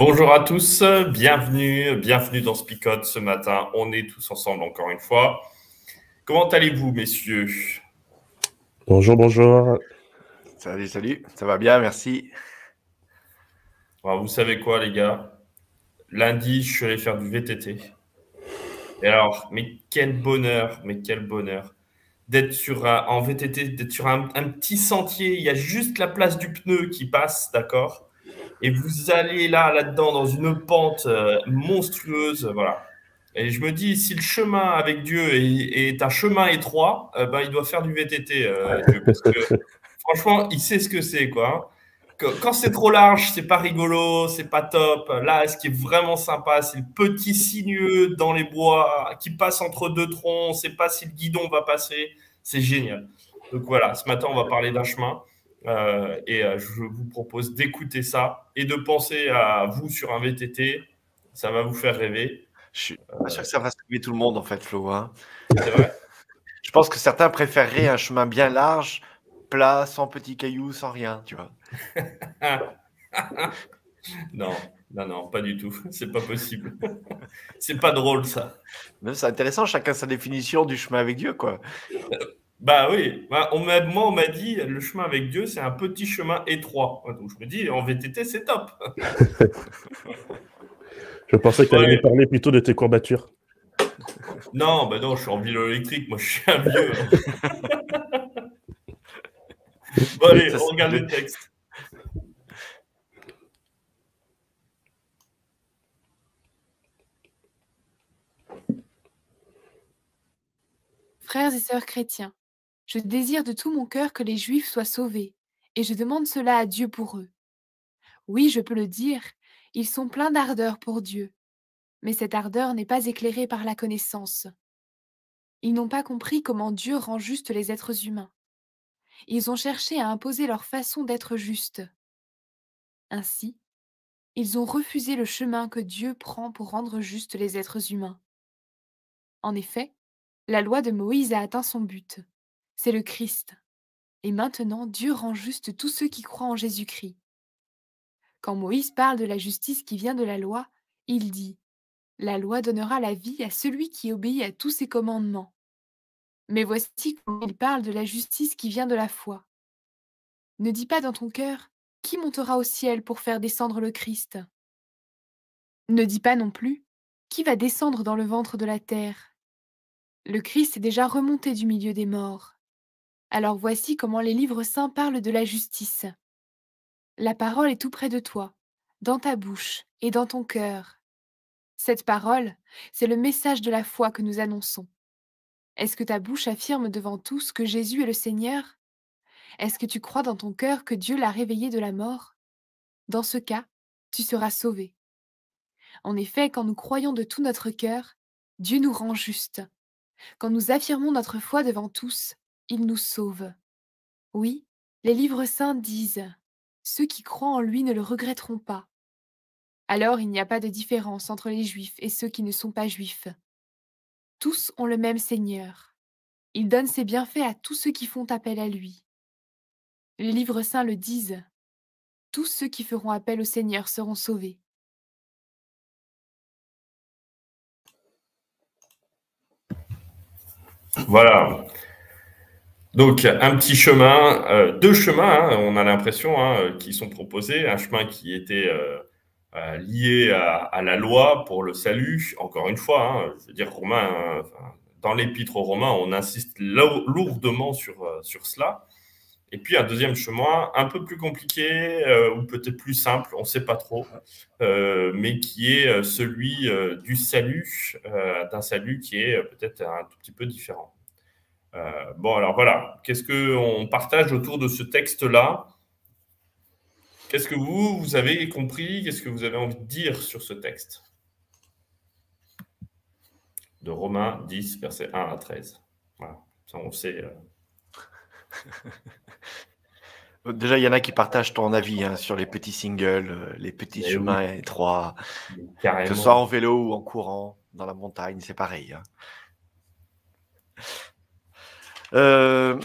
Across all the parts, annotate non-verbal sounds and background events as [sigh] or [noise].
Bonjour à tous, bienvenue, bienvenue dans Spicode ce matin. On est tous ensemble encore une fois. Comment allez-vous, messieurs? Bonjour, bonjour. Salut, salut. Ça va bien, merci. vous savez quoi, les gars? Lundi, je suis allé faire du VTT. Et alors, mais quel bonheur, mais quel bonheur d'être sur un, en VTT, d'être sur un petit sentier. Il y a juste la place du pneu qui passe, d'accord? Et vous allez là, là-dedans, dans une pente euh, monstrueuse, voilà. Et je me dis, si le chemin avec Dieu est, un chemin étroit, euh, ben, il doit faire du VTT, euh, parce que [laughs] franchement, il sait ce que c'est, quoi. Quand c'est trop large, c'est pas rigolo, c'est pas top. Là, ce qui est vraiment sympa, c'est le petit sinueux dans les bois qui passe entre deux troncs. On sait pas si le guidon va passer. C'est génial. Donc voilà, ce matin, on va parler d'un chemin. Euh, et euh, je vous propose d'écouter ça et de penser à vous sur un VTT. Ça va vous faire rêver. Je suis pas sûr que ça va sauver tout le monde, en fait, Flo. Hein. C'est vrai [laughs] Je pense que certains préféreraient un chemin bien large, plat, sans petits cailloux, sans rien, tu vois. [laughs] non, non, non, pas du tout. [laughs] C'est pas possible. C'est pas drôle, ça. C'est intéressant, chacun sa définition du chemin avec Dieu, quoi. Bah oui, bah, on moi on m'a dit le chemin avec Dieu, c'est un petit chemin étroit. Donc je me dis, en VTT, c'est top. [laughs] je pensais que tu allais parler plutôt de tes courbatures. Non, bah non, je suis en vélo électrique, moi je suis un vieux. [laughs] bon allez, on regarde le texte. Frères et sœurs chrétiens, je désire de tout mon cœur que les Juifs soient sauvés, et je demande cela à Dieu pour eux. Oui, je peux le dire, ils sont pleins d'ardeur pour Dieu, mais cette ardeur n'est pas éclairée par la connaissance. Ils n'ont pas compris comment Dieu rend juste les êtres humains. Ils ont cherché à imposer leur façon d'être juste. Ainsi, ils ont refusé le chemin que Dieu prend pour rendre juste les êtres humains. En effet, la loi de Moïse a atteint son but c'est le Christ. Et maintenant, Dieu rend juste tous ceux qui croient en Jésus-Christ. Quand Moïse parle de la justice qui vient de la loi, il dit La loi donnera la vie à celui qui obéit à tous ses commandements. Mais voici comment il parle de la justice qui vient de la foi. Ne dis pas dans ton cœur Qui montera au ciel pour faire descendre le Christ? Ne dis pas non plus Qui va descendre dans le ventre de la terre? Le Christ est déjà remonté du milieu des morts. Alors voici comment les livres saints parlent de la justice. La parole est tout près de toi, dans ta bouche et dans ton cœur. Cette parole, c'est le message de la foi que nous annonçons. Est-ce que ta bouche affirme devant tous que Jésus est le Seigneur? Est-ce que tu crois dans ton cœur que Dieu l'a réveillé de la mort? Dans ce cas, tu seras sauvé. En effet, quand nous croyons de tout notre cœur, Dieu nous rend juste. Quand nous affirmons notre foi devant tous, il nous sauve. Oui, les livres saints disent Ceux qui croient en lui ne le regretteront pas. Alors il n'y a pas de différence entre les juifs et ceux qui ne sont pas juifs. Tous ont le même Seigneur. Il donne ses bienfaits à tous ceux qui font appel à lui. Les livres saints le disent. Tous ceux qui feront appel au Seigneur seront sauvés. Voilà. Donc, un petit chemin, euh, deux chemins, hein, on a l'impression, hein, euh, qui sont proposés. Un chemin qui était euh, lié à, la loi pour le salut, encore une fois, hein, je veux dire, Romain, dans l'épître aux Romains, on insiste lourdement sur, sur cela. Et puis un deuxième chemin un peu plus compliqué ou peut-être plus simple, on ne sait pas trop, mais qui est celui du salut, d'un salut qui est peut-être un tout petit peu différent. Bon, alors voilà, qu'est-ce qu'on partage autour de ce texte-là? Qu'est-ce que vous, vous avez compris? Qu'est-ce que vous avez envie de dire sur ce texte? De Romains 10, versets 1 à 13. Voilà, ça on sait. [laughs] Déjà, il y en a qui partagent ton avis hein, sur les petits singles, euh, les petits eh chemins étroits, que ce soit en vélo ou en courant, dans la montagne, c'est pareil. Hein. Euh,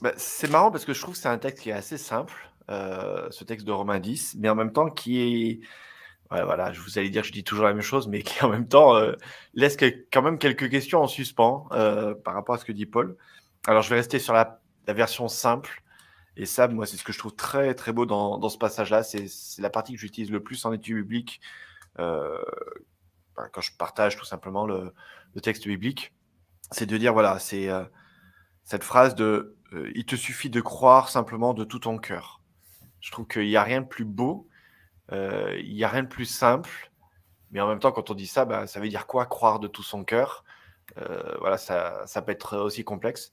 bah, c'est marrant parce que je trouve que c'est un texte qui est assez simple, euh, ce texte de Romain 10, mais en même temps qui est. voilà, je vous allais dire que je dis toujours la même chose, mais qui en même temps laisse quand même quelques questions en suspens par rapport à ce que dit Paul. Alors, je vais rester sur la version simple et ça, moi, c'est ce que je trouve très, très beau dans, ce passage-là. C'est la partie que j'utilise le plus en étude biblique euh, ben, quand je partage tout simplement le, texte biblique. C'est de dire, voilà, c'est euh, cette phrase de euh, Il te suffit de croire simplement de tout ton cœur. Je trouve qu'il n'y a rien de plus beau, il n'y a rien de plus simple. Mais en même temps, quand on dit ça, ben, ça veut dire quoi Croire de tout son cœur? voilà, ça, ça peut être aussi complexe.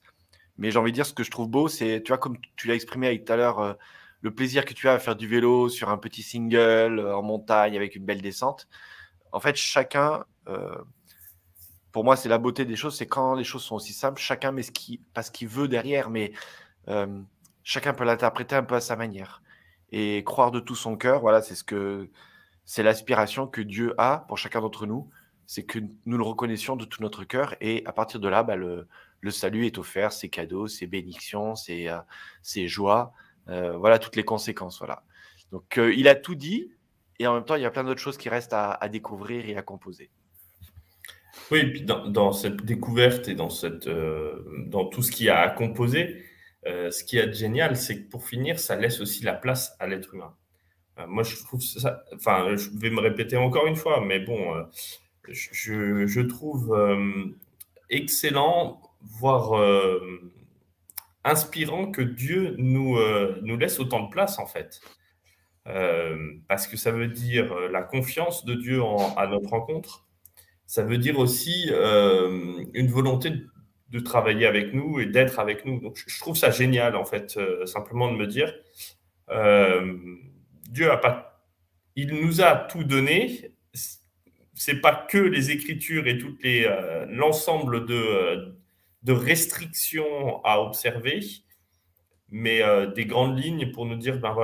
Mais j'ai envie de dire, ce que je trouve beau, c'est, tu vois, comme tu l'as exprimé tout à l'heure, euh, le plaisir que tu as à faire du vélo sur un petit single euh, en montagne avec une belle descente. En fait, chacun, euh, pour moi, c'est la beauté des choses, c'est quand les choses sont aussi simples, chacun met ce qu'il, pas ce qu'il veut derrière, mais chacun peut l'interpréter un peu à sa manière. Et croire de tout son cœur, voilà, c'est ce que c'est l'aspiration que Dieu a pour chacun d'entre nous, c'est que nous le reconnaissions de tout notre cœur, et à partir de là, bah, le, le salut est offert, ses cadeaux, ses bénédictions, ses, euh, joies, euh, voilà toutes les conséquences. Voilà. Donc euh, il a tout dit, et en même temps, il y a plein d'autres choses qui restent à, découvrir et à composer. Oui, et puis dans, cette découverte et dans, dans tout ce qu'il y a à composer, ce qui est génial, c'est que pour finir, ça laisse aussi la place à l'être humain. moi, je trouve ça, enfin, je vais me répéter encore une fois, mais bon, je, je, trouve excellent voire euh, inspirant que Dieu nous, euh, laisse autant de place, en fait. Euh, parce que ça veut dire la confiance de Dieu à notre rencontre. Ça veut dire aussi une volonté de, travailler avec nous et d'être avec nous. Je, trouve ça génial, en fait, simplement de me dire, Dieu a pas, il nous a tout donné. C'est pas que les Écritures et toutes l'ensemble de restrictions à observer, mais euh, des grandes lignes pour nous dire, ben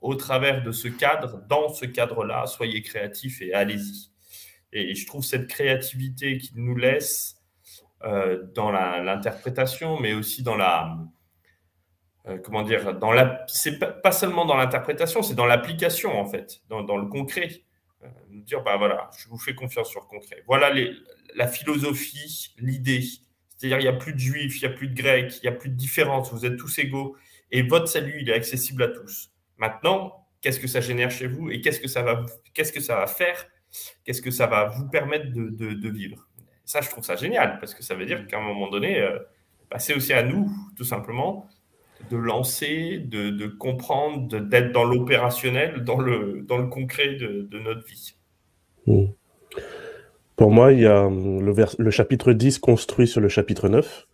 au travers de ce cadre, dans ce cadre-là, soyez créatifs et allez-y. Et je trouve cette créativité qu'il nous laisse euh, dans l'interprétation, mais aussi dans la, euh, comment dire, dans la, c'est pas, seulement dans l'interprétation, c'est dans l'application en fait, dans, le concret. nous dire, ben voilà, je vous fais confiance sur le concret. Voilà la philosophie, l'idée. C'est-à-dire, il n'y a plus de juifs, il n'y a plus de grecs, il n'y a plus de différence, vous êtes tous égaux. Et votre salut, il est accessible à tous. Maintenant, qu'est-ce que ça génère chez vous et qu'est-ce que qu'est-ce que ça va faire Qu'est-ce que ça va vous permettre de, vivre? Ça, je trouve ça génial parce que ça veut dire qu'à un moment donné, euh, bah, c'est aussi à nous, tout simplement, de lancer, de, comprendre, d'être dans l'opérationnel, dans le, dans le concret de, notre vie. Mmh. Pour moi, il y a hum, le, le, chapitre 10 construit sur le chapitre 9,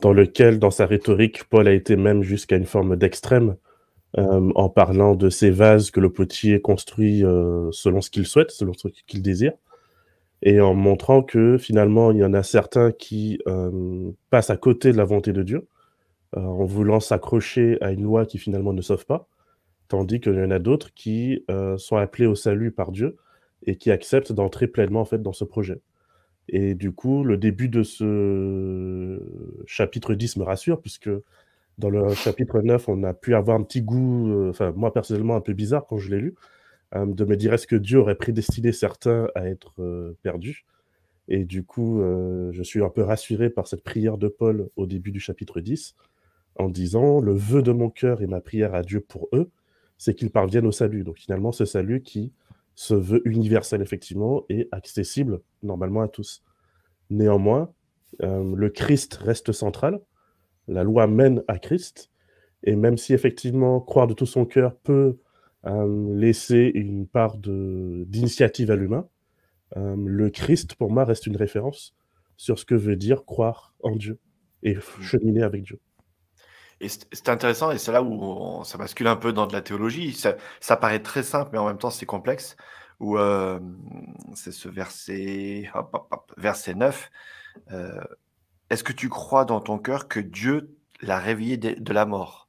dans lequel, dans sa rhétorique, Paul a été même jusqu'à une forme d'extrême, hum, en parlant de ces vases que le potier construit euh, selon ce qu'il souhaite, selon ce qu'il désire, et en montrant que finalement, il y en a certains qui hum, passent à côté de la volonté de Dieu, euh, en voulant s'accrocher à une loi qui finalement ne sauve pas, tandis qu'il y en a d'autres qui euh, sont appelés au salut par Dieu, et qui accepte d'entrer pleinement en fait dans ce projet. Et du coup, le début de ce chapitre 10 me rassure, puisque dans le chapitre 9, on a pu avoir un petit goût, euh, enfin moi personnellement un peu bizarre quand je l'ai lu, euh, de me dire est-ce que Dieu aurait prédestiné certains à être euh, perdus? Et du coup, je suis un peu rassuré par cette prière de Paul au début du chapitre 10, en disant le vœu de mon cœur et ma prière à Dieu pour eux, c'est qu'ils parviennent au salut. Donc finalement, ce salut qui se veut universel, effectivement, et accessible normalement à tous. Néanmoins, le Christ reste central, la loi mène à Christ, Et même si effectivement croire de tout son cœur peut euh, laisser une part d'initiative à l'humain, euh, le Christ, pour moi, reste une référence sur ce que veut dire croire en Dieu et mmh. cheminer avec Dieu. Et c'est intéressant, et c'est là où ça bascule un peu dans de la théologie. Ça, paraît très simple, mais en même temps, c'est complexe. Où euh, c'est ce verset, verset 9. Est-ce que tu crois dans ton cœur que Dieu l'a réveillé de, la mort?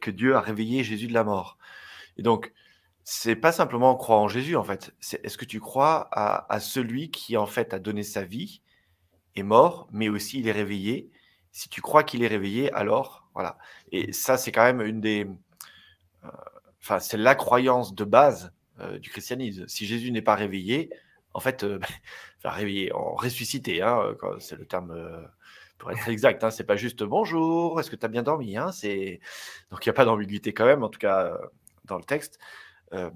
Que Dieu a réveillé Jésus de la mort? Et donc, c'est pas simplement croire en Jésus, en fait. Est-ce que tu crois à, celui qui, en fait, a donné sa vie, est mort, mais aussi il est réveillé? Si tu crois qu'il est réveillé, alors, voilà. Et ça, c'est quand même une des. Euh, enfin, c'est la croyance de base euh, du christianisme. Si Jésus n'est pas réveillé, en fait, euh, enfin, réveillé, en ressuscité, hein, c'est le terme pour être exact. Hein, c'est pas juste bonjour, est-ce que tu as bien dormi hein? Donc il n'y a pas d'ambiguïté quand même, en tout cas dans le texte, euh,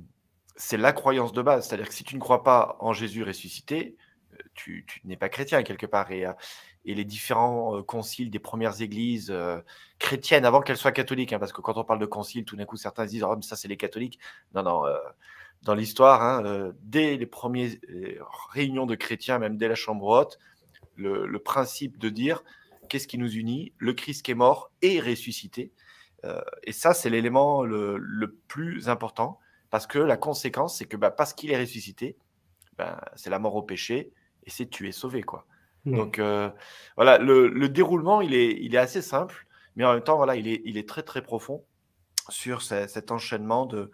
c'est la croyance de base. C'est-à-dire que si tu ne crois pas en Jésus ressuscité, euh, tu, n'es pas chrétien quelque part. Et, euh, les différents conciles des premières églises chrétiennes, avant qu'elles soient catholiques, hein, parce que quand on parle de concile, tout d'un coup, certains disent oh, ça, c'est les catholiques. Non, non. Dans l'histoire, hein, dès les premières réunions de chrétiens, même dès la chambre haute, le, le principe de dire qu'est-ce qui nous unit Le Christ qui est mort et ressuscité. Euh, et ça, c'est l'élément le, plus important parce que la conséquence, c'est que bah, parce qu'il est ressuscité, bah, c'est la mort au péché et c'est tu es sauvé. Quoi. Donc euh, voilà, le, déroulement, il est, il est assez simple, mais en même temps, voilà, il est, il est très très profond sur cet enchaînement de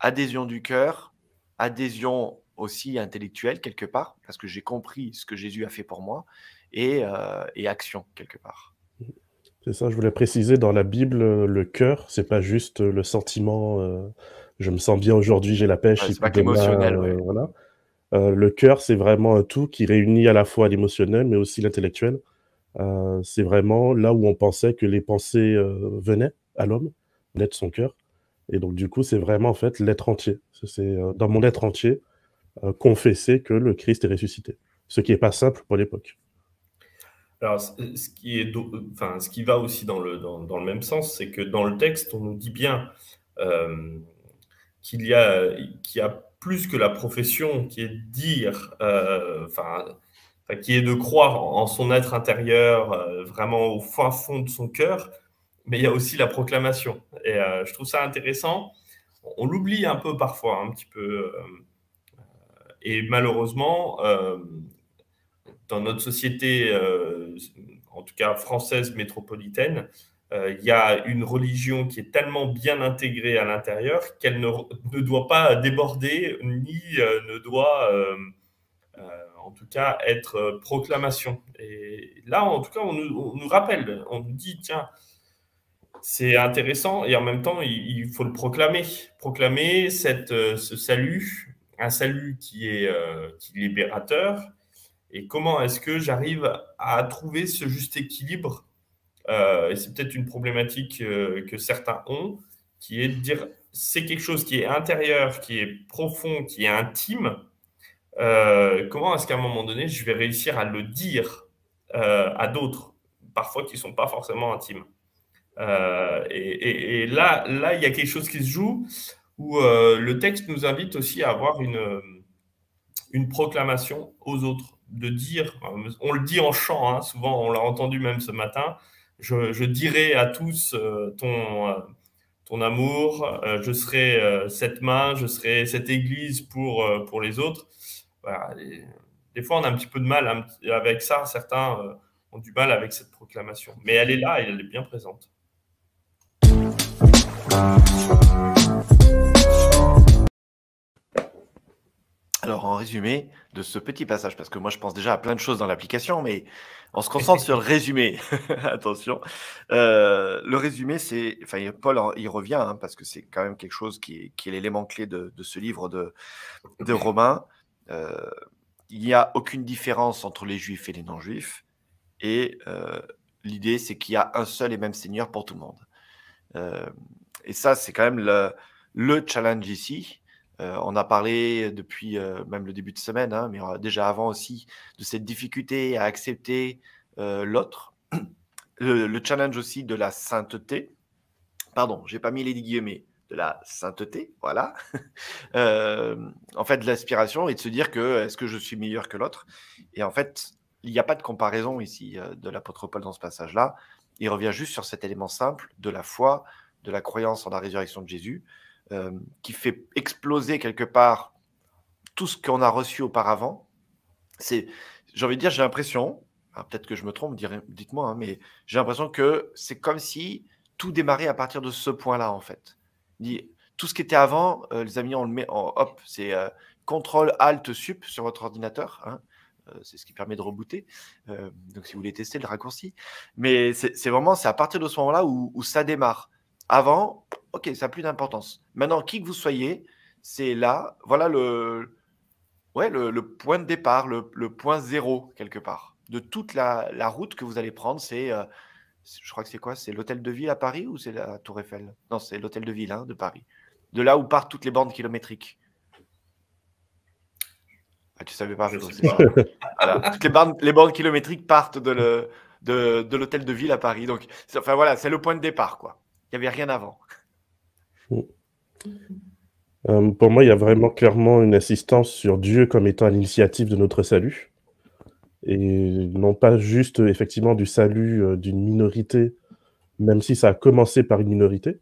adhésion du cœur, adhésion aussi intellectuelle quelque part, parce que j'ai compris ce que Jésus a fait pour moi, et, euh, et action quelque part. C'est ça, je voulais préciser, dans la Bible, euh, le cœur, c'est pas juste euh, le sentiment, euh, je me sens bien aujourd'hui, j'ai la pêche, c'est pas émotionnel, voilà. le cœur, c'est vraiment un tout qui réunit à la fois l'émotionnel, mais aussi l'intellectuel. c'est vraiment là où on pensait que les pensées venaient à l'homme, naître son cœur. Et donc, du coup, c'est vraiment en fait l'être entier. C'est dans mon être entier, confesser que le Christ est ressuscité. Ce qui n'est pas simple pour l'époque. Alors, ce qui, est, enfin, ce qui va aussi dans le, dans, dans le même sens, c'est que dans le texte, on nous dit bien euh, qu'il y, a, qu'il y a plus que la profession qui est de dire, euh, enfin, qui est de croire en, son être intérieur, euh, vraiment au fin fond de son cœur, mais il y a aussi la proclamation. Et je trouve ça intéressant. On l'oublie un peu parfois, un petit peu. et malheureusement, dans notre société, euh, en tout cas française métropolitaine, euh, il y a une religion qui est tellement bien intégrée à l'intérieur qu'elle ne, ne, doit pas déborder ni euh, ne doit, en tout cas, être proclamation. Et là, en tout cas, on nous, rappelle, on nous dit, tiens, c'est intéressant et en même temps, il, faut le proclamer. Proclamer cette, ce salut, un salut qui est, qui est libérateur, et comment est-ce que j'arrive à trouver ce juste équilibre euh, Et c'est peut-être une problématique euh, que certains ont, qui est de dire c'est quelque chose qui est intérieur, qui est profond, qui est intime. Euh, comment est-ce qu'à un moment donné, je vais réussir à le dire à d'autres, parfois qui ne sont pas forcément intimes? Et, et, là, là, il y a quelque chose qui se joue où le texte nous invite aussi à avoir une, une proclamation aux autres de dire, on le dit en chant, hein, souvent on l'a entendu même ce matin, je, dirai à tous euh, ton, euh, ton amour, euh, je serai cette main, je serai cette église pour, pour les autres. des fois on a un petit peu de mal avec ça, certains ont du mal avec cette proclamation, mais elle est là et elle est bien présente. Alors, en résumé de ce petit passage, parce que moi je pense déjà à plein de choses dans l'application, mais on se concentre sur le résumé. [laughs] Attention. Euh, le résumé, c'est. Enfin, Paul il revient, hein, parce que c'est quand même quelque chose qui est, l'élément clé de, ce livre de, de Romains. Euh, il n'y a aucune différence entre les juifs et les non-juifs. Et euh, l'idée, c'est qu'il y a un seul et même Seigneur pour tout le monde. Et ça, c'est quand même le, le challenge ici euh, on a parlé depuis euh, même le début de semaine, hein, mais euh, déjà avant aussi, de cette difficulté à accepter l'autre. [clears throat] Le, challenge aussi de la sainteté. pardon, j'ai pas mis les guillemets, de la sainteté, voilà. [laughs] En fait, l'aspiration et de se dire que est-ce que je suis meilleur que l'autre? Et en fait, il n'y a pas de comparaison ici de l'apôtre Paul dans ce passage-là. Il revient juste sur cet élément simple de la foi, de la croyance en la résurrection de Jésus, euh, qui fait exploser quelque part tout ce qu'on a reçu auparavant. C'est, j'ai envie de dire, j'ai l'impression, peut-être que je me trompe, dites-moi, hein, mais j'ai l'impression que c'est comme si tout démarrait à partir de ce point-là, en fait tout ce qui était avant, euh, les amis, on le met en hop, c'est euh, CTRL Alt Sup sur votre ordinateur. Hein. Euh, c'est ce qui permet de rebooter. donc, si vous voulez tester le raccourci. Mais c'est vraiment, c'est à partir de ce moment-là où, ça démarre. Avant, ok, ça n'a plus d'importance. Maintenant, qui que vous soyez, c'est là, voilà le, ouais, le, point de départ, le, point zéro, quelque part, de toute la, la route que vous allez prendre. C'est je crois que c'est quoi? C'est l'hôtel de ville à Paris ou c'est la Tour Eiffel? Non, c'est l'hôtel de ville hein, de Paris. De là où partent toutes les bornes kilométriques. Ah, tu savais pas, [laughs] Toutes les bornes, les bornes kilométriques partent de, le, de, l'hôtel de ville à Paris. Donc, enfin voilà, c'est le point de départ, quoi. Il n'y avait rien avant. Euh, pour moi, il y a vraiment clairement une assistance sur Dieu comme étant à l'initiative de notre salut et non pas juste effectivement du salut euh, d'une minorité, même si ça a commencé par une minorité.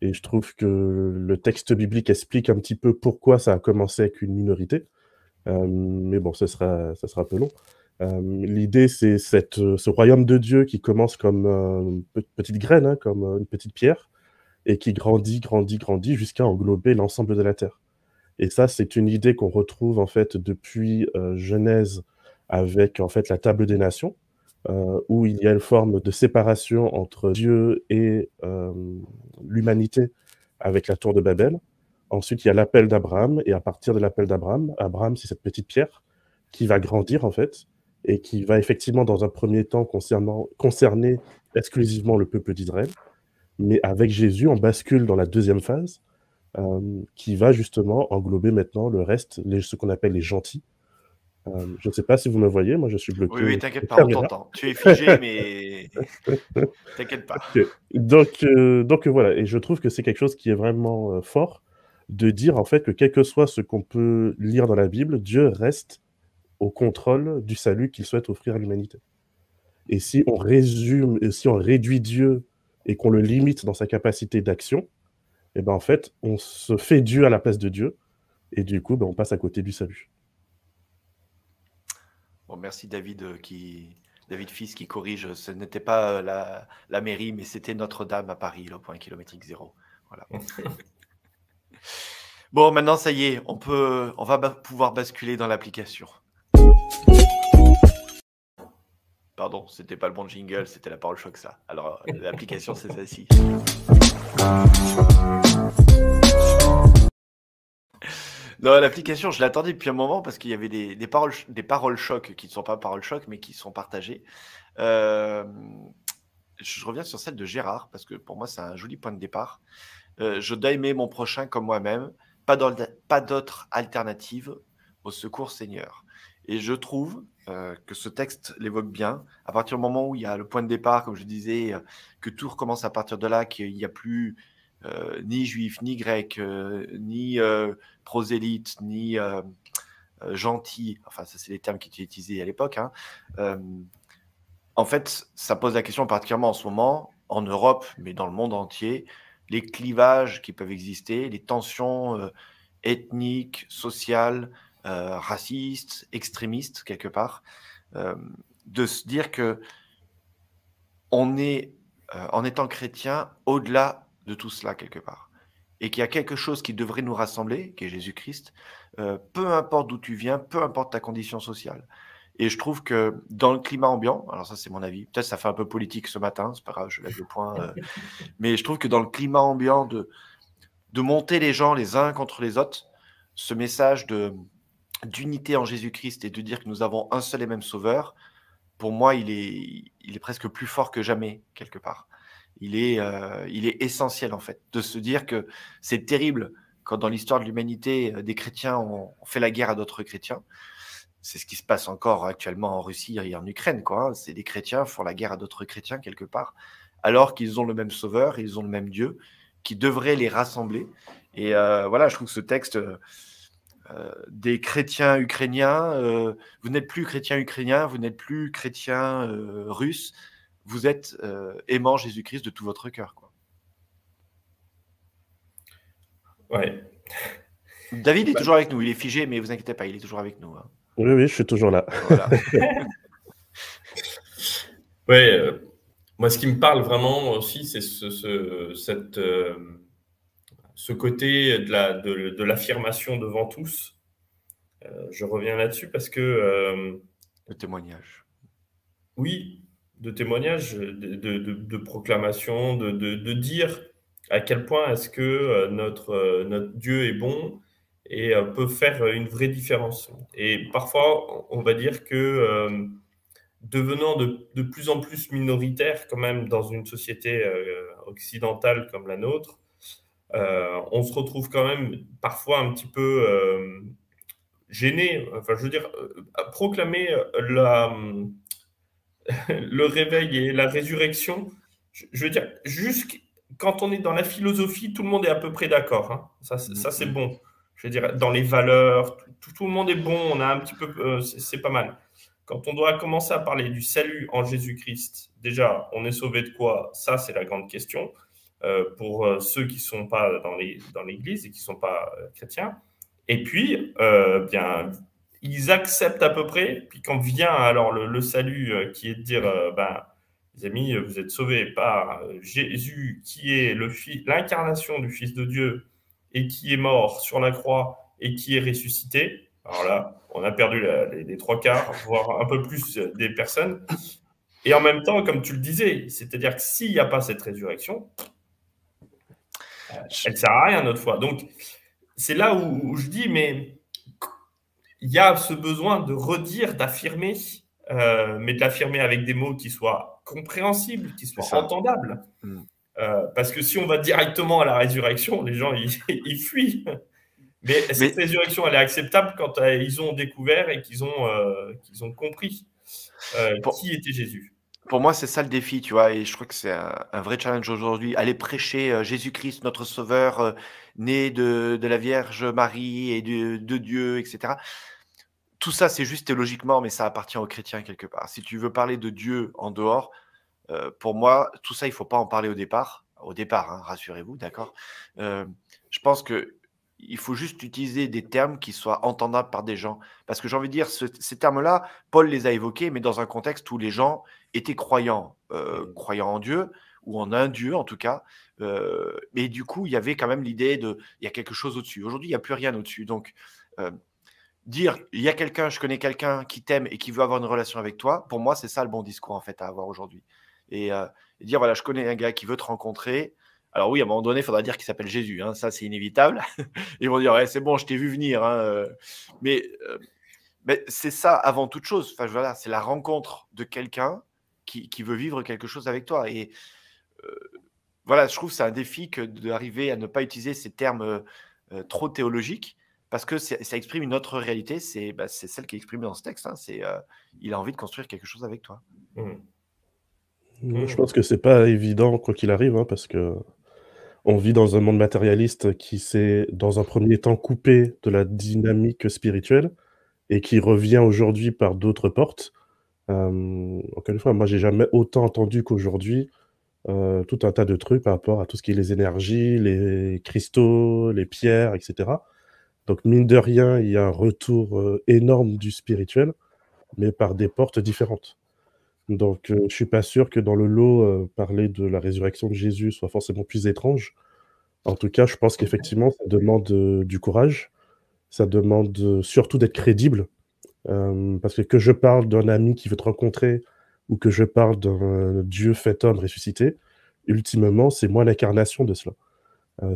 Et je trouve que le texte biblique explique un petit peu pourquoi ça a commencé avec une minorité. Euh, mais bon, ce sera, ça sera un peu long. Euh, l'idée, c'est ce royaume de Dieu qui commence comme une petite graine, hein, comme une petite pierre, et qui grandit, grandit, grandit jusqu'à englober l'ensemble de la terre. Et ça, c'est une idée qu'on retrouve en fait depuis Genèse avec en fait la table des nations, euh, où il y a une forme de séparation entre Dieu et euh, l'humanité avec la tour de Babel. Ensuite, il y a l'appel d'Abraham, et à partir de l'appel d'Abraham, Abraham, c'est cette petite pierre qui va grandir en fait, et qui va effectivement dans un premier temps concernant, concerner exclusivement le peuple d'Israël. Mais avec Jésus, on bascule dans la deuxième phase, euh, qui va justement englober maintenant le reste, les, ce qu'on appelle les gentils, euh, je ne sais pas si vous me voyez, moi je suis bloqué. Oui, oui, t'inquiète pas, on t'entend. Tu es figé, [laughs] mais t'inquiète pas. Donc, euh, donc voilà, et je trouve que c'est quelque chose qui est vraiment fort de dire en fait que quel que soit ce qu'on peut lire dans la Bible, Dieu reste au contrôle du salut qu'il souhaite offrir à l'humanité. Et si on résume, si on réduit Dieu et qu'on le limite dans sa capacité d'action, et eh ben en fait, on se fait Dieu à la place de Dieu, et du coup, ben, on passe à côté du salut merci David euh, qui David Fils qui corrige. Ce n'était pas euh, la, mairie, mais c'était Notre-Dame à Paris, le point kilométrique zéro. Voilà. [laughs] bon, maintenant ça y est, on peut, on va pouvoir basculer dans l'application. Pardon, c'était pas le bon jingle, c'était la parole choc ça. Alors l'application c'est celle-ci. Non, l'application, je l'attendais depuis un moment parce qu'il y avait des, paroles, des paroles chocs qui ne sont pas paroles chocs, mais qui sont partagées. Euh, je reviens sur celle de Gérard parce que pour moi, c'est un joli point de départ. Euh, je dois aimer mon prochain comme moi-même. Pas d'autre alternative au secours Seigneur. Et je trouve euh, que ce texte l'évoque bien. À partir du moment où il y a le point de départ, comme je disais, que tout recommence à partir de là, qu'il n'y a plus euh, ni juif, ni grec, euh, ni euh, prosélyte, ni gentil, enfin ça c'est les termes qui étaient utilisés à l'époque, hein. en fait ça pose la question particulièrement en ce moment, en Europe, mais dans le monde entier, les clivages qui peuvent exister, les tensions ethniques, sociales, racistes, extrémistes quelque part, de se dire que on est, en étant chrétien, au-delà de tout cela quelque part. Et qu'il y a quelque chose qui devrait nous rassembler, qui est Jésus-Christ, euh, peu importe d'où tu viens, peu importe ta condition sociale. Et je trouve que dans le climat ambiant, alors ça c'est mon avis, peut-être ça fait un peu politique ce matin, c'est pas grave, je lève le point, euh, [laughs] mais je trouve que dans le climat ambiant de, de monter les gens les uns contre les autres, ce message de d'unité en Jésus-Christ et de dire que nous avons un seul et même sauveur, pour moi, il est, il est presque plus fort que jamais, quelque part il est, euh, il est essentiel en fait de se dire que c'est terrible quand dans l'histoire de l'humanité, euh, des chrétiens ont, fait la guerre à d'autres chrétiens. C'est ce qui se passe encore actuellement en Russie et en Ukraine. Quoi. Hein. C'est des chrétiens font la guerre à d'autres chrétiens quelque part, alors qu'ils ont le même Sauveur, ils ont le même Dieu, qui devrait les rassembler. Et euh, voilà, je trouve que ce texte des chrétiens ukrainiens, vous n'êtes plus chrétiens ukrainiens, vous n'êtes plus chrétiens russes, vous êtes aimant Jésus-Christ de tout votre cœur. Quoi. Ouais. David est bah toujours avec nous, il est figé, mais vous inquiétez pas, il est toujours avec nous. Hein. Oui, oui, je suis toujours là. [laughs] ouais, euh, moi ce qui me parle vraiment aussi, c'est ce, cette, euh, ce côté de, la, de, l'affirmation devant tous. Euh, je reviens là-dessus parce que... le témoignage. Oui, de témoignage, de, de proclamation, de, dire à quel point est-ce que notre, notre Dieu est bon, et euh, peut faire une vraie différence. Et parfois, on va dire que euh, devenant de, de, plus en plus minoritaire quand même dans une société euh, occidentale comme la nôtre, on se retrouve quand même parfois un petit peu gêné. Enfin, je veux dire, proclamer la, [laughs] le réveil et la résurrection, je, veux dire, juste quand on est dans la philosophie, tout le monde est à peu près d'accord. Hein. Ça, c'est bon je veux dire, dans les valeurs, tout, le monde est bon, on a un petit peu, euh, c'est pas mal. Quand on doit commencer à parler du salut en Jésus-Christ, déjà, on est sauvé de quoi? Ça, c'est la grande question. Euh, pour euh, ceux qui ne sont pas dans l'Église et qui ne sont pas chrétiens. Et puis, bien, ils acceptent à peu près. Puis quand vient alors le, salut qui est de dire, ben, les amis, vous êtes sauvés par Jésus, qui est l'incarnation du Fils de Dieu, et qui est mort sur la croix et qui est ressuscité, alors là, on a perdu les, trois quarts, voire un peu plus des personnes. Et en même temps, comme tu le disais, c'est-à-dire que s'il n'y a pas cette résurrection, elle ne sert à rien notre foi. Donc, c'est là où, je dis, mais il y a ce besoin de redire, d'affirmer, euh, mais de l'affirmer avec des mots qui soient compréhensibles, qui soient entendables. Mm. Euh, parce que si on va directement à la résurrection, les gens, ils, [laughs] fuient. Mais cette résurrection, elle est acceptable quand euh, ils ont découvert et qu'ils ont, euh, qu'ils ont compris qui était Jésus? Pour moi, c'est ça le défi, tu vois, et je crois que c'est un, vrai challenge aujourd'hui. Aller prêcher Jésus-Christ, notre Sauveur, né de, de, la Vierge Marie et de, Dieu, etc. Tout ça, c'est juste théologiquement, mais ça appartient aux chrétiens quelque part. Si tu veux parler de Dieu en dehors, euh, pour moi, tout ça, il faut pas en parler au départ. Au départ, hein, rassurez-vous, d'accord euh, Je pense que il faut juste utiliser des termes qui soient entendables par des gens. Parce que j'ai envie de dire, ces termes-là, Paul les a évoqués, mais dans un contexte où les gens étaient croyants, euh, mmh. croyants en Dieu, ou en un Dieu en tout cas. Euh, mais du coup, il y avait quand même l'idée de, il y a quelque chose au-dessus. Aujourd'hui, il n'y a plus rien au-dessus. Donc, dire, il y a quelqu'un, je connais quelqu'un qui t'aime et qui veut avoir une relation avec toi, pour moi, c'est ça le bon discours en fait à avoir aujourd'hui. Euh, et, dire voilà, je connais un gars qui veut te rencontrer. Alors oui, à un moment donné, il faudra dire qu'il s'appelle Jésus, hein, ça c'est inévitable. [laughs] Ils vont dire c'est bon, je t'ai vu venir. Hein, euh. mais, euh, mais c'est ça avant toute chose. Enfin, voilà, c'est la rencontre de quelqu'un qui, qui, veut vivre quelque chose avec toi. Et voilà, je trouve que c'est un défi que d'arriver à ne pas utiliser ces termes trop théologiques parce que ça exprime une autre réalité. C'est bah, celle qui est exprimée dans ce texte. Hein, c'est il a envie de construire quelque chose avec toi. Mmh. Je pense que c'est pas évident quoi qu'il arrive, hein, parce que on vit dans un monde matérialiste qui s'est, dans un premier temps, coupé de la dynamique spirituelle et qui revient aujourd'hui par d'autres portes. encore une fois, moi, j'ai jamais autant entendu qu'aujourd'hui euh, tout un tas de trucs par rapport à tout ce qui est les énergies, les cristaux, les pierres, etc. Donc, mine de rien, il y a un retour euh, énorme du spirituel, mais par des portes différentes. Donc, je je suis pas sûr que dans le lot, parler de la résurrection de Jésus soit forcément plus étrange. En tout cas, je pense qu'effectivement, ça demande, du courage. Ça demande, surtout d'être crédible. parce que que je parle d'un ami qui veut te rencontrer ou que je parle d'un Dieu fait homme ressuscité, ultimement, c'est moi l'incarnation de cela.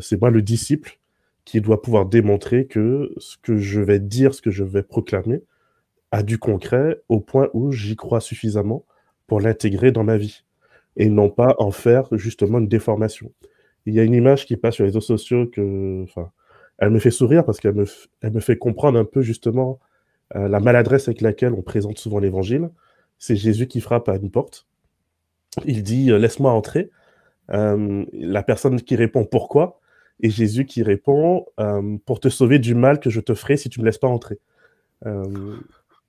c'est moi le disciple qui doit pouvoir démontrer que ce que je vais dire, ce que je vais proclamer a du concret au point où j'y crois suffisamment pour l'intégrer dans ma vie et non pas en faire justement une déformation. Il y a une image qui passe sur les réseaux sociaux que, enfin, elle me fait sourire parce qu'elle me, fait comprendre un peu justement euh, la maladresse avec laquelle on présente souvent l'évangile. C'est Jésus qui frappe à une porte il dit Laisse-moi entrer. la personne qui répond Pourquoi? Et Jésus qui répond Pour te sauver du mal que je te ferai si tu ne me laisses pas entrer.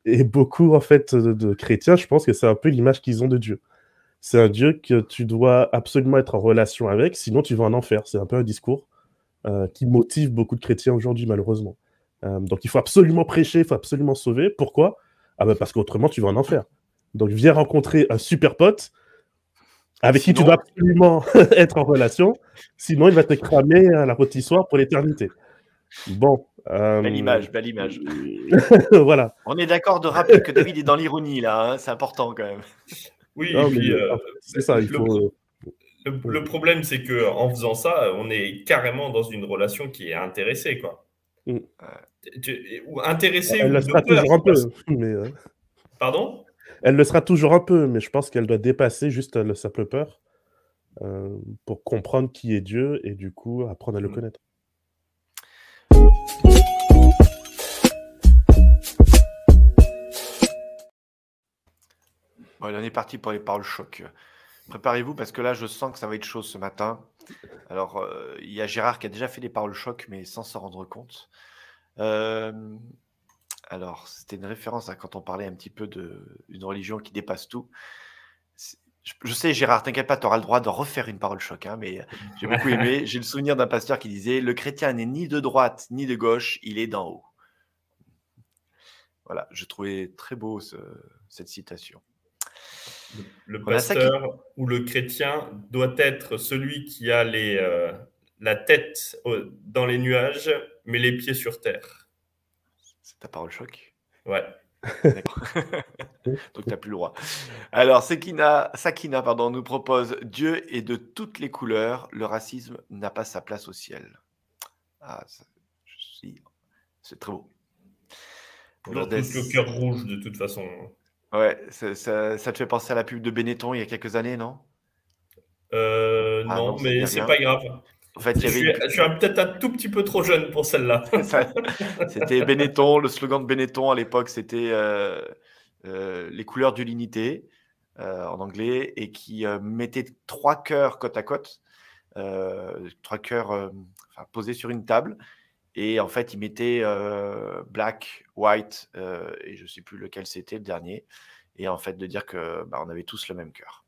Et beaucoup, en fait, de, chrétiens, je pense que c'est un peu l'image qu'ils ont de Dieu. C'est un Dieu que tu dois absolument être en relation avec, sinon tu vas en enfer. C'est un peu un discours qui motive beaucoup de chrétiens aujourd'hui, malheureusement. donc il faut absolument prêcher, il faut absolument sauver. Pourquoi? Ah ben Parce qu'autrement, tu vas en enfer. Donc, viens rencontrer un super pote avec qui tu dois absolument [laughs] être en relation. Sinon, il va te cramer à la rôtissoire pour l'éternité. Bon. Euh, belle image, belle image. [laughs] voilà. On est d'accord de rappeler que David est dans l'ironie, là. Hein, c'est important quand même. Oui, euh, c'est ça. Il le, faut... le, problème, c'est que en faisant ça, on est carrément dans une relation qui est intéressée, quoi. Mm. ou intéressée Elle ou de toujours un peu. Mais, euh. Pardon? elle le sera toujours un peu, mais je pense qu'elle doit dépasser juste le simple peur euh, pour comprendre qui est Dieu et du coup apprendre à le mm. connaître. On est parti pour les paroles choc. Préparez-vous parce que là, je sens que ça va être chaud ce matin. Alors, euh, il y a Gérard qui a déjà fait des paroles choc, mais sans s'en rendre compte. Euh, alors, c'était une référence à quand on parlait un petit peu d'une religion qui dépasse tout. Je, sais, Gérard, t'inquiète pas, tu auras le droit de refaire une parole choc, hein, mais j'ai [laughs] beaucoup aimé. J'ai le souvenir d'un pasteur qui disait Le chrétien n'est ni de droite ni de gauche, il est d'en haut. Voilà, je trouvais très beau cette citation. Le, pasteur ou le chrétien doit être celui qui a les, euh, la tête dans les nuages, mais les pieds sur terre. C'est ta parole choc? Ouais. [laughs] Donc tu n'as plus le droit. Alors, Sakina, Sakina pardon, nous propose Dieu est de toutes les couleurs, le racisme n'a pas sa place au ciel. Ah, c'est très beau. On a tous le cœur rouge de toute façon. Ouais, ça, te fait penser à la pub de Benetton il y a quelques années, non? Euh, ah non, mais c'est pas grave. En fait, je, suis, peut-être un tout petit peu trop jeune pour celle-là. [laughs] c'était Benetton, le slogan de Benetton à l'époque, c'était euh, euh, les couleurs de l'unité euh, en anglais et qui mettait trois cœurs côte à côte, trois cœurs posés sur une table. Et en fait, il mettait black, white, et je ne sais plus lequel c'était le dernier. Et en fait, de dire que bah, on avait tous le même cœur.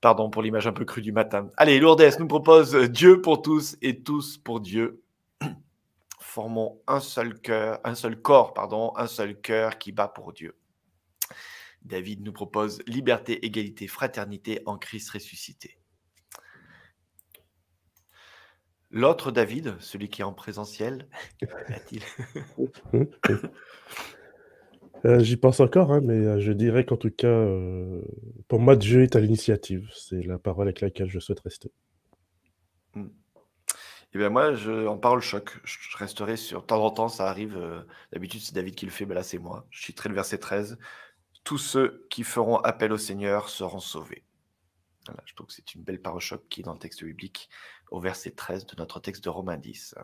Pardon pour l'image un peu crue du matin. Allez, Lourdes nous propose Dieu pour tous et tous pour Dieu. [clears throat] Formons un seul cœur, un seul corps, pardon, un seul cœur qui bat pour Dieu. David nous propose liberté, égalité, fraternité en Christ ressuscité. L'autre David, celui qui est en présentiel, [laughs] a-t-il? [laughs] Euh, j'y pense encore, hein, mais euh, je dirais qu'en tout cas, euh, pour moi, Dieu est à l'initiative. C'est la parole avec laquelle je souhaite rester. Hmm. Eh bien moi, je, en parole choc, je resterai sur... De temps en temps, ça arrive. D'habitude, c'est David qui le fait, mais là, c'est moi. Je citerai le verset 13. Tous ceux qui feront appel au Seigneur seront sauvés. je trouve que c'est une belle parole choc qui est dans le texte biblique, au verset 13 de notre texte de Romains 10.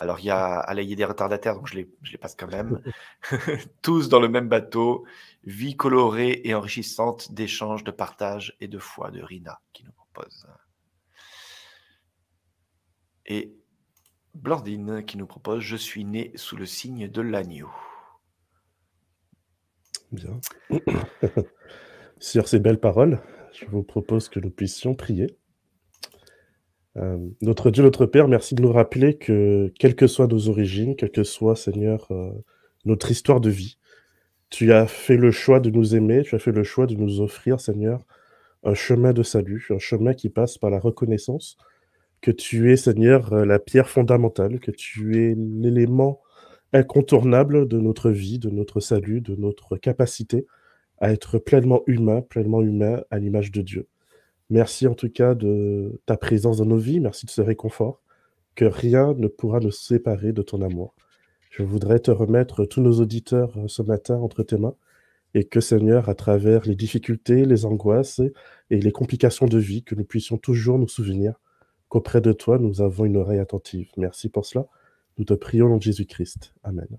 Alors, il y a Alaï des retardataires, donc je les, je les passe quand même. [laughs] Tous dans le même bateau, vie colorée et enrichissante d'échanges, de partage et de foi de Rina qui nous propose. Et Blandine qui nous propose Je suis né sous le signe de l'agneau. Bien. [coughs] Sur ces belles paroles, je vous propose que nous puissions prier. Euh, notre Dieu, notre Père, merci de nous rappeler que, quelles que soient nos origines, quelle que soit, Seigneur, euh, notre histoire de vie, tu as fait le choix de nous aimer, tu as fait le choix de nous offrir, Seigneur, un chemin de salut, un chemin qui passe par la reconnaissance que tu es, Seigneur, euh, la pierre fondamentale, que tu es l'élément incontournable de notre vie, de notre salut, de notre capacité à être pleinement humain, pleinement humain à l'image de Dieu. Merci en tout cas de ta présence dans nos vies. Merci de ce réconfort. Que rien ne pourra nous séparer de ton amour. Je voudrais te remettre tous nos auditeurs euh, ce matin entre tes mains et que Seigneur, à travers les difficultés, les angoisses et les complications de vie, que nous puissions toujours nous souvenir qu'auprès de toi, nous avons une oreille attentive. Merci pour cela. Nous te prions en Jésus-Christ. Amen.